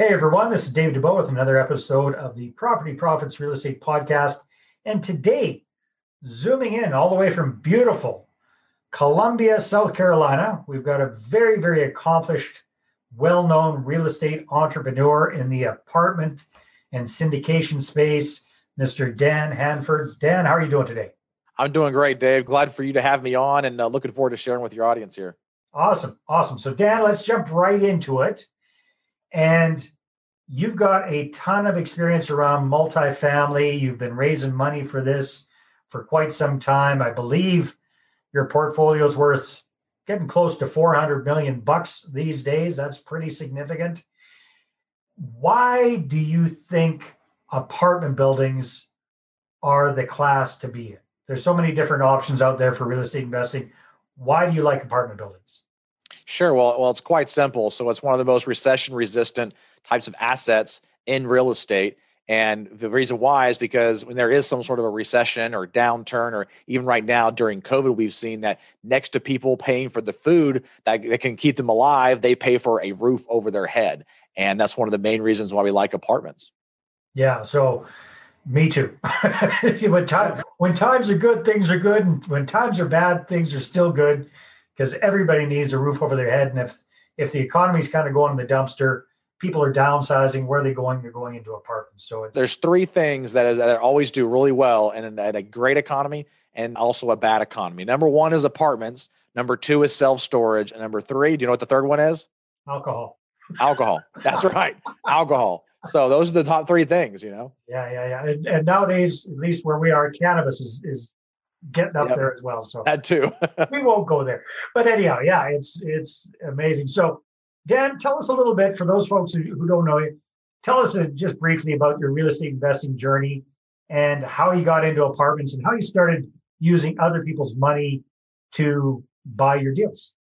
Hey everyone, this is Dave Dubeau with another episode of the Property Profits Real Estate Podcast. And today, zooming in all the way from beautiful Columbia, South Carolina, we've got a very, very accomplished, well known real estate entrepreneur in the apartment and syndication space, Mr. Dan Handford. Dan, how are you doing today? I'm doing great, Dave. Glad for you to have me on and uh, looking forward to sharing with your audience here. Awesome. Awesome. So, Dan, let's jump right into it. And you've got a ton of experience around multifamily. You've been raising money for this for quite some time. I believe your portfolio is worth getting close to 400 million bucks these days. That's pretty significant. Why do you think apartment buildings are the class to be in? There's so many different options out there for real estate investing. Why do you like apartment buildings? Sure. Well, well, it's quite simple. So it's one of the most recession resistant types of assets in real estate. And the reason why is because when there is some sort of a recession or downturn, or even right now during COVID, we've seen that next to people paying for the food that, that can keep them alive, they pay for a roof over their head. And that's one of the main reasons why we like apartments. Yeah. So me too. when, time, when times are good, things are good. And when times are bad, things are still good because everybody needs a roof over their head. And if if the economy's kind of going in the dumpster, people are downsizing. Where are they going? They're going into apartments. So it, there's three things that, is, that always do really well in, in a great economy and also a bad economy. Number one is apartments. Number two is self storage. And number three, do you know what the third one is? Alcohol. Alcohol. That's right. Alcohol. So those are the top three things, you know? Yeah, yeah, yeah. And, and nowadays, at least where we are, cannabis is, is getting up yep. there as well. So that too. we won't go there. But anyhow, yeah, it's it's amazing. So Dan, tell us a little bit for those folks who, who don't know you. Tell us uh, just briefly about your real estate investing journey and how you got into apartments and how you started using other people's money to buy your deals.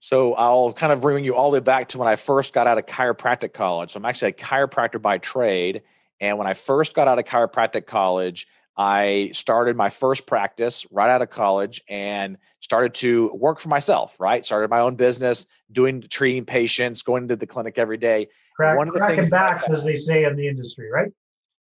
So I'll kind of bring you all the way back to when I first got out of chiropractic college. So I'm actually a chiropractor by trade. And when I first got out of chiropractic college, I started my first practice right out of college and started to work for myself, right? Started my own business, doing treating patients, going to the clinic every day. Crack, One of the cracking backs, as they say in the industry, right?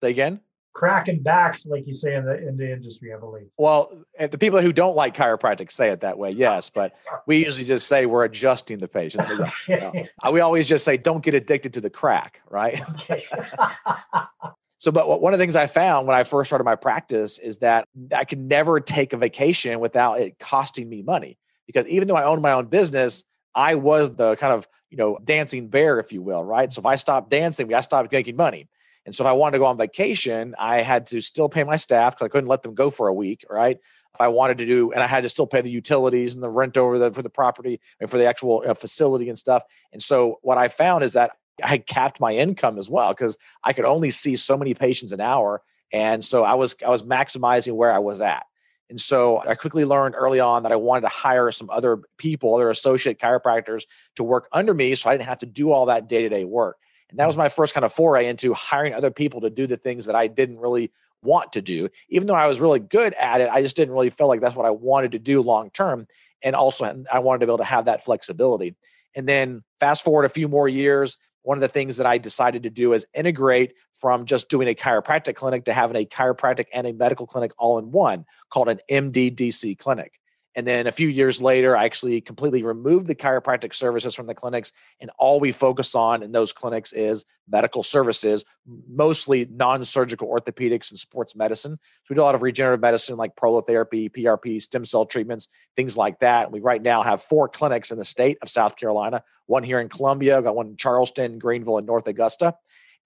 Say again? Cracking backs, like you say in the in the industry, I believe. Well, the people who don't like chiropractic say it that way, yes, but we usually just say we're adjusting the patient. you know, uh, we always just say, don't get addicted to the crack, right? So, but one of the things I found when I first started my practice is that I could never take a vacation without it costing me money. Because even though I owned my own business, I was the kind of, you know, dancing bear, if you will, right? So if I stopped dancing, I stopped making money. And so if I wanted to go on vacation, I had to still pay my staff because I couldn't let them go for a week, right? If I wanted to do, and I had to still pay the utilities and the rent over the for the property and for the actual uh, facility and stuff. And so what I found is that I had capped my income as well because I could only see so many patients an hour. And so I was I was maximizing where I was at. And so I quickly learned early on that I wanted to hire some other people, other associate chiropractors to work under me so I didn't have to do all that day-to-day work. And that was mm. my first kind of foray into hiring other people to do the things that I didn't really want to do. Even though I was really good at it, I just didn't really feel like that's what I wanted to do long term. And also I wanted to be able to have that flexibility. And then fast forward a few more years, one of the things that I decided to do is integrate from just doing a chiropractic clinic to having a chiropractic and a medical clinic all in one called an MDDC clinic. And then a few years later, I actually completely removed the chiropractic services from the clinics. And all we focus on in those clinics is medical services, mostly non surgical orthopedics and sports medicine. So we do a lot of regenerative medicine like prolotherapy, PRP, stem cell treatments, things like that. We right now have four clinics in the state of South Carolina one here in Columbia, got one in Charleston, Greenville, and North Augusta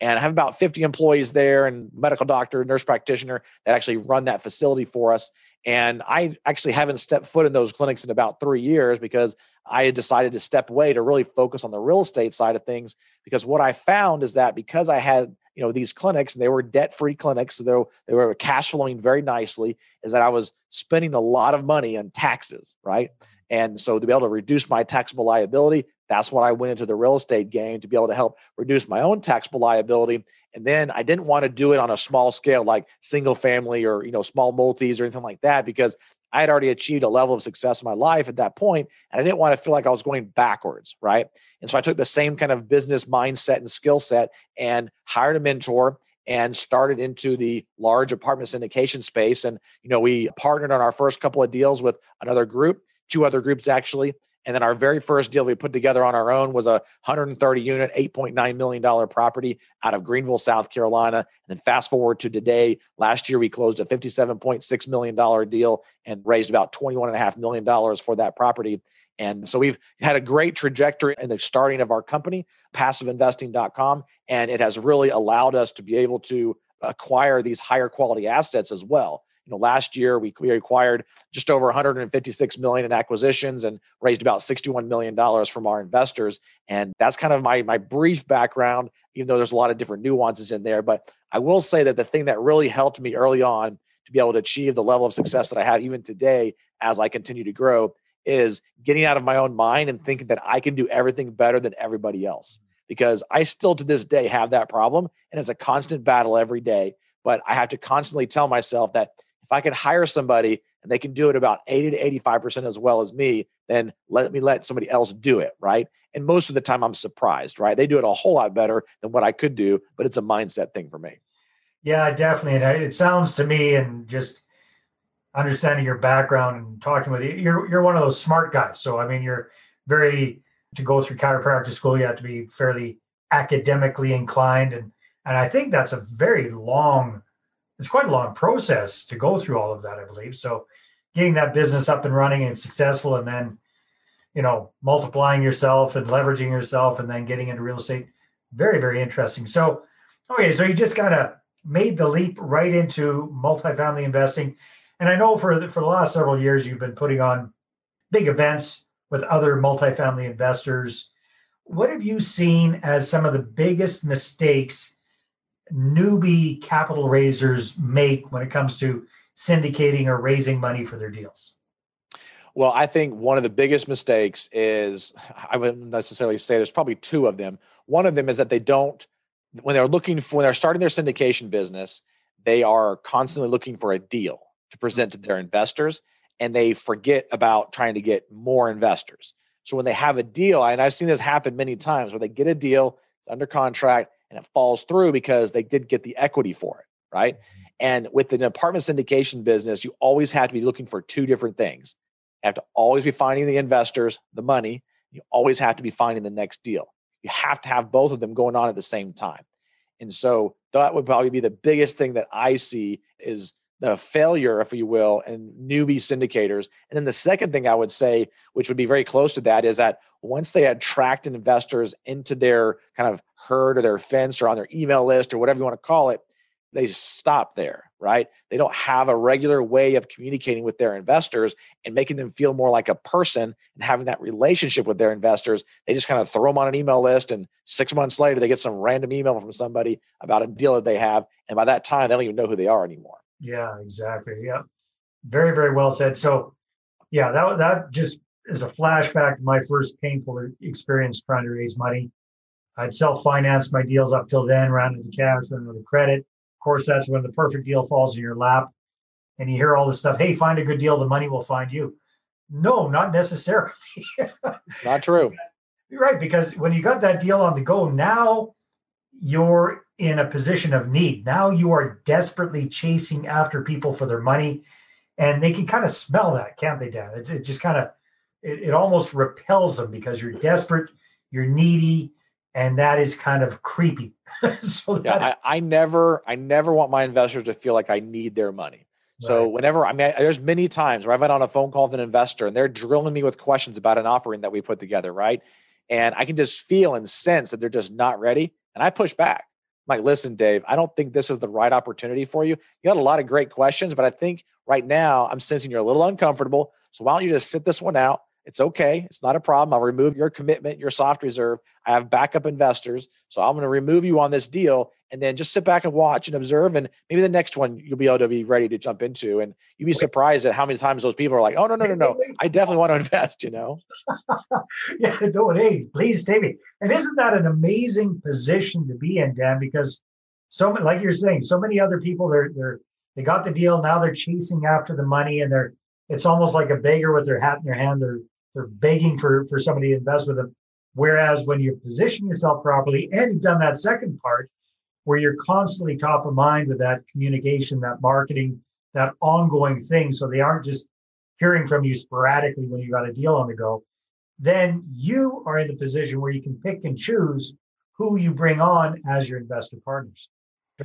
and I have about 50 employees there and medical doctor, nurse practitioner that actually run that facility for us. And I actually haven't stepped foot in those clinics in about three years because I had decided to step away to really focus on the real estate side of things. Because what I found is that because I had you know these clinics and they were debt free clinics, so they were, they were cash flowing very nicely, is that I was spending a lot of money on taxes, right? And so to be able to reduce my taxable liability, that's why I went into the real estate game to be able to help reduce my own taxable liability. And then I didn't want to do it on a small scale like single family or you know small multis or anything like that because I had already achieved a level of success in my life at that point, and I didn't want to feel like I was going backwards, right? And so I took the same kind of business mindset and skill set and hired a mentor and started into the large apartment syndication space. And you know, we partnered on our first couple of deals with another group, two other groups actually, and then our very first deal we put together on our own was a 130 unit, $8.9 million property out of Greenville, South Carolina. And then fast forward to today, last year we closed a $57.6 million deal and raised about $21.5 million for that property. And so we've had a great trajectory in the starting of our company, passiveinvesting.com. And it has really allowed us to be able to acquire these higher quality assets as well. You know, last year we, we acquired just over 156 million in acquisitions and raised about 61 million dollars from our investors. And that's kind of my my brief background, even though there's a lot of different nuances in there. But I will say that the thing that really helped me early on to be able to achieve the level of success that I have even today as I continue to grow is getting out of my own mind and thinking that I can do everything better than everybody else. Because I still to this day have that problem and it's a constant battle every day. But I have to constantly tell myself that if I can hire somebody and they can do it about 80 to 85% as well as me, then let me let somebody else do it. Right. And most of the time I'm surprised, right? They do it a whole lot better than what I could do, but it's a mindset thing for me. Yeah, definitely. And it sounds to me, and just understanding your background and talking with you, you're you're one of those smart guys. So I mean, you're very to go through chiropractic school. You have to be fairly academically inclined, and and I think that's a very long it's quite a long process to go through all of that, I believe. So getting that business up and running and successful and then, you know, multiplying yourself and leveraging yourself and then getting into real estate, very, very interesting. So, okay, so you just kind of made the leap right into multifamily investing. And I know for the, for the last several years, you've been putting on big events with other multifamily investors. What have you seen as some of the biggest mistakes newbie capital raisers make when it comes to syndicating or raising money for their deals? Well, I think one of the biggest mistakes is I wouldn't necessarily say there's probably two of them. One of them is that they don't, when they're looking for, when they're starting their syndication business, they are constantly looking for a deal to present to their investors and they forget about trying to get more investors. So when they have a deal, and I've seen this happen many times where they get a deal, it's under contract, and it falls through because they did get the equity for it, right? Mm-hmm. And with an apartment syndication business, you always have to be looking for two different things. You have to always be finding the investors, the money. You always have to be finding the next deal. You have to have both of them going on at the same time. And so that would probably be the biggest thing that I see is the failure, if you will, and newbie syndicators. And then the second thing I would say, which would be very close to that, is that once they attract investors into their kind of herd or their fence or on their email list or whatever you want to call it, they stop there, right? They don't have a regular way of communicating with their investors and making them feel more like a person and having that relationship with their investors. They just kind of throw them on an email list, and six months later, they get some random email from somebody about a deal that they have. And by that time, they don't even know who they are anymore. Yeah, exactly. Yeah. Very, very well said. So, yeah, that, that just is a flashback to my first painful experience trying to raise money. I'd self financed my deals up till then, ran into cash, ran into credit. Of course, that's when the perfect deal falls in your lap and you hear all this stuff. Hey, find a good deal, the money will find you. No, not necessarily. not true. You're Right. Because when you got that deal on the go, now you're in a position of need. Now you are desperately chasing after people for their money. And they can kind of smell that, can't they, Dan? It, it just kind of, it, it almost repels them because you're desperate, you're needy, and that is kind of creepy. so that, yeah, I, I, never, I never want my investors to feel like I need their money. So right. whenever I mean, there's many times where I've been on a phone call with an investor and they're drilling me with questions about an offering that we put together, right? And I can just feel and sense that they're just not ready, and I push back. I'm like, listen, Dave, I don't think this is the right opportunity for you. You got a lot of great questions, but I think right now I'm sensing you're a little uncomfortable. So why don't you just sit this one out? It's okay. It's not a problem. I'll remove your commitment, your soft reserve. I have backup investors. So I'm going to remove you on this deal and then just sit back and watch and observe. And maybe the next one you'll be able to be ready to jump into. And you'd be surprised at how many times those people are like, oh, no, no, no, no. I definitely want to invest, you know? yeah, no, hey, please take me. And isn't that an amazing position to be in, Dan? Because so like you're saying, so many other people, they're, they're, they got the deal. Now they're chasing after the money and they're, it's almost like a beggar with their hat in their hand. They're they're begging for for somebody to invest with them. Whereas when you position yourself properly and you've done that second part, where you're constantly top of mind with that communication, that marketing, that ongoing thing, so they aren't just hearing from you sporadically when you got a deal on the go, then you are in the position where you can pick and choose who you bring on as your investor partners.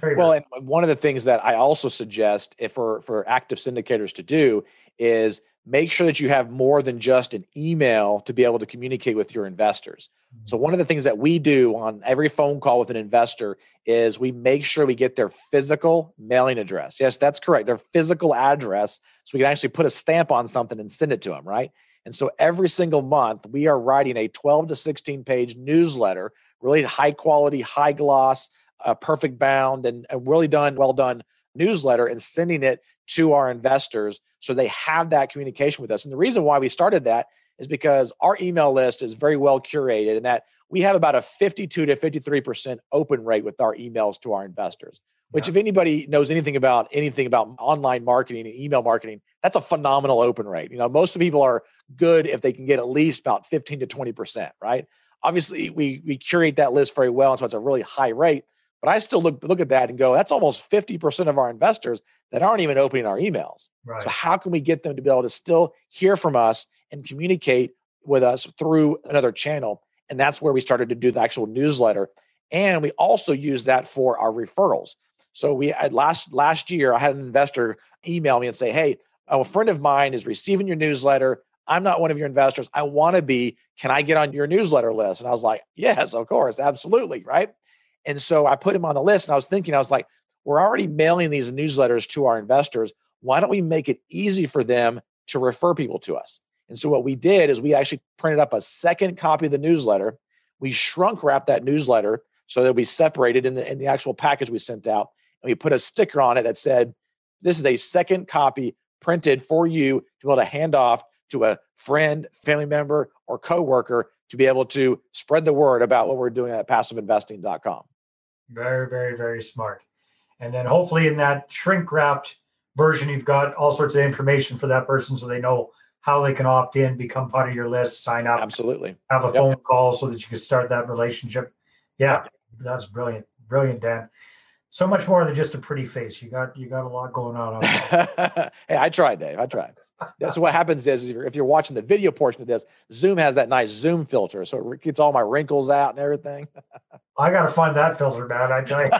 Very well, and one of the things that I also suggest if for for active syndicators to do is make sure that you have more than just an email to be able to communicate with your investors. So, mm-hmm. one of the things that we do on every phone call with an investor is we make sure we get their physical mailing address. Yes, that's correct. Their physical address. So, we can actually put a stamp on something and send it to them, right? And so, every single month, we are writing a 12 to 16 page newsletter, really high quality, high gloss, uh, perfect bound, and, and really done, well done newsletter and sending it to our investors so they have that communication with us. And the reason why we started that is because our email list is very well curated and that we have about a 52 to 53% open rate with our emails to our investors which yeah. if anybody knows anything about anything about online marketing and email marketing that's a phenomenal open rate you know most of people are good if they can get at least about 15 to 20% right obviously we we curate that list very well and so it's a really high rate but I still look look at that and go, that's almost 50% of our investors that aren't even opening our emails. Right. So how can we get them to be able to still hear from us and communicate with us through another channel? And that's where we started to do the actual newsletter. And we also use that for our referrals. So we had last last year, I had an investor email me and say, Hey, a friend of mine is receiving your newsletter. I'm not one of your investors. I want to be. Can I get on your newsletter list? And I was like, Yes, of course, absolutely. Right. And so I put him on the list and I was thinking, I was like, we're already mailing these newsletters to our investors. Why don't we make it easy for them to refer people to us? And so what we did is we actually printed up a second copy of the newsletter. We shrunk wrapped that newsletter so that we separated in the in the actual package we sent out. And we put a sticker on it that said, This is a second copy printed for you to be able to hand off to a friend, family member, or coworker to be able to spread the word about what we're doing at passiveinvesting.com. Very, very, very smart. And then hopefully in that shrink wrapped version, you've got all sorts of information for that person so they know how they can opt in, become part of your list, sign up. Absolutely. Have a yep. phone call so that you can start that relationship. Yeah, yep. that's brilliant. Brilliant, Dan. So much more than just a pretty face. You got you got a lot going on. hey, I tried, Dave. I tried. That's what happens is if you're watching the video portion of this, Zoom has that nice Zoom filter, so it gets all my wrinkles out and everything. I got to find that filter, man. I tell you,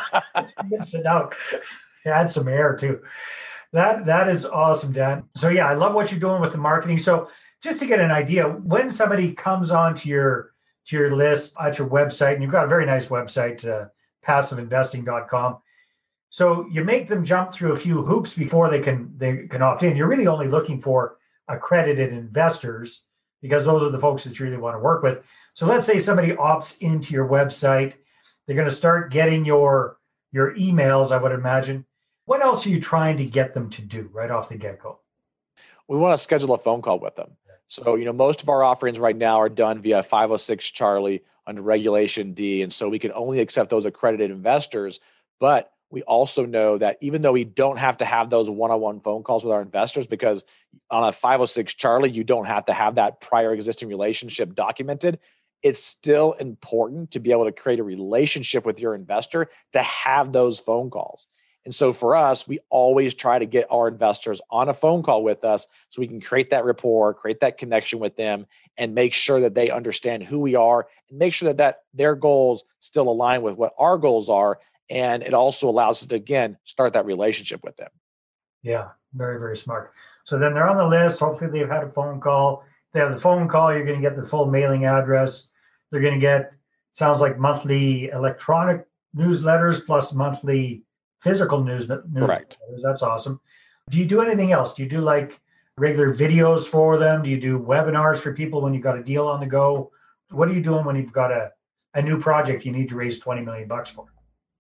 missing out. Add some air too. That that is awesome, Dan. So yeah, I love what you're doing with the marketing. So just to get an idea, when somebody comes onto your to your list at your website, and you've got a very nice website, uh, passiveinvesting.com. So you make them jump through a few hoops before they can they can opt in. You're really only looking for accredited investors because those are the folks that you really want to work with. So let's say somebody opts into your website, they're going to start getting your your emails, I would imagine. What else are you trying to get them to do right off the get-go? We want to schedule a phone call with them. So, you know, most of our offerings right now are done via 506 Charlie under Regulation D. And so we can only accept those accredited investors. But we also know that even though we don't have to have those one-on-one phone calls with our investors because on a 506 charlie you don't have to have that prior existing relationship documented it's still important to be able to create a relationship with your investor to have those phone calls. And so for us we always try to get our investors on a phone call with us so we can create that rapport create that connection with them and make sure that they understand who we are and make sure that, that their goals still align with what our goals are and it also allows us to again start that relationship with them. Yeah very very smart. So then they're on the list. Hopefully they've had a phone call. They have the phone call. You're going to get the full mailing address. They're going to get sounds like monthly electronic newsletters plus monthly physical news Correct. that's awesome. Do you do anything else? Do you do like regular videos for them? Do you do webinars for people when you've got a deal on the go? What are you doing when you've got a, a new project you need to raise 20 million bucks for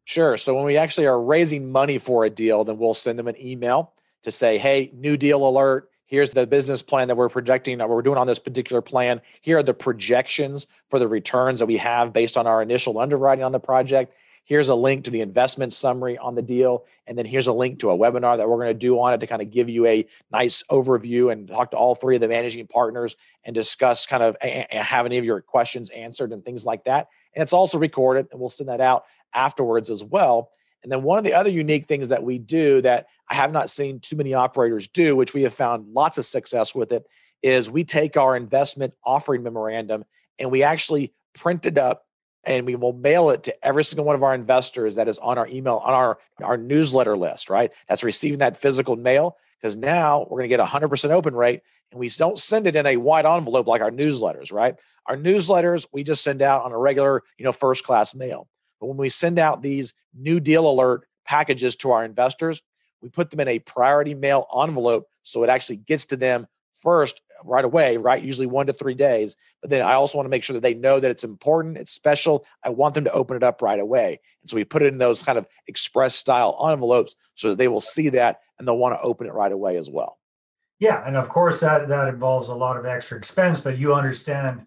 Sure. So when we actually are raising money for a deal, then we'll send them an email to say, hey, new deal alert. Here's the business plan that we're projecting that we're doing on this particular plan. Here are the projections for the returns that we have based on our initial underwriting on the project. here's a link to the investment summary on the deal. And then here's a link to a webinar that we're going to do on it to kind of give you a nice overview and talk to all three of the managing partners and discuss kind of have any of your questions answered and things like that. And it's also recorded and we'll send that out afterwards as well. And then one of the other unique things that we do that I have not seen too many operators do, which we have found lots of success with it, is we take our investment offering memorandum and we actually print it up and we will mail it to every single one of our investors that is on our email on our our newsletter list right that's receiving that physical mail because now we're going to get a 100% open rate and we don't send it in a white envelope like our newsletters right our newsletters we just send out on a regular you know first class mail but when we send out these new deal alert packages to our investors we put them in a priority mail envelope so it actually gets to them first right away, right? Usually one to three days. But then I also want to make sure that they know that it's important, it's special. I want them to open it up right away. And so we put it in those kind of express style envelopes so that they will see that and they'll want to open it right away as well. Yeah, and of course that that involves a lot of extra expense, but you understand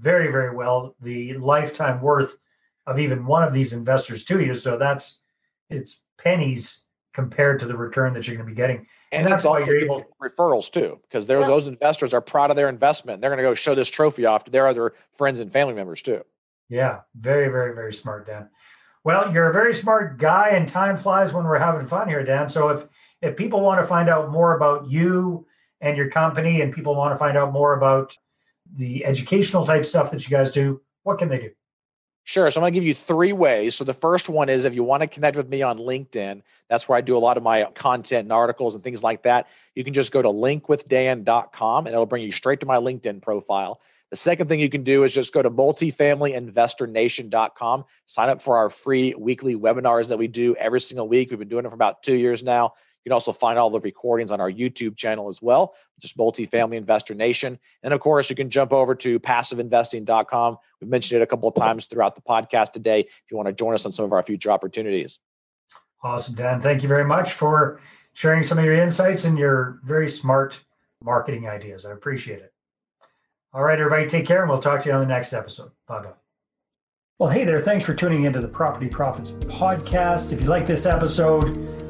very very well the lifetime worth of even one of these investors to you. So that's it's pennies compared to the return that you're going to be getting. And, and that's why you're able referrals too, because those yeah. those investors are proud of their investment. They're going to go show this trophy off to their other friends and family members too. Yeah, very, very, very smart, Dan. Well, you're a very smart guy, and time flies when we're having fun here, Dan. So if if people want to find out more about you and your company, and people want to find out more about the educational type stuff that you guys do, what can they do? Sure. So I'm going to give you three ways. So the first one is if you want to connect with me on LinkedIn, that's where I do a lot of my content and articles and things like that. You can just go to linkwithdan.com and it'll bring you straight to my LinkedIn profile. The second thing you can do is just go to multifamilyinvestornation.com, sign up for our free weekly webinars that we do every single week. We've been doing it for about two years now. You can also find all the recordings on our YouTube channel as well, just Multifamily Investor Nation. And of course, you can jump over to passiveinvesting.com. We've mentioned it a couple of times throughout the podcast today if you want to join us on some of our future opportunities. Awesome, Dan. Thank you very much for sharing some of your insights and your very smart marketing ideas. I appreciate it. All right, everybody, take care, and we'll talk to you on the next episode. Bye bye. Well, hey there. Thanks for tuning into the Property Profits Podcast. If you like this episode,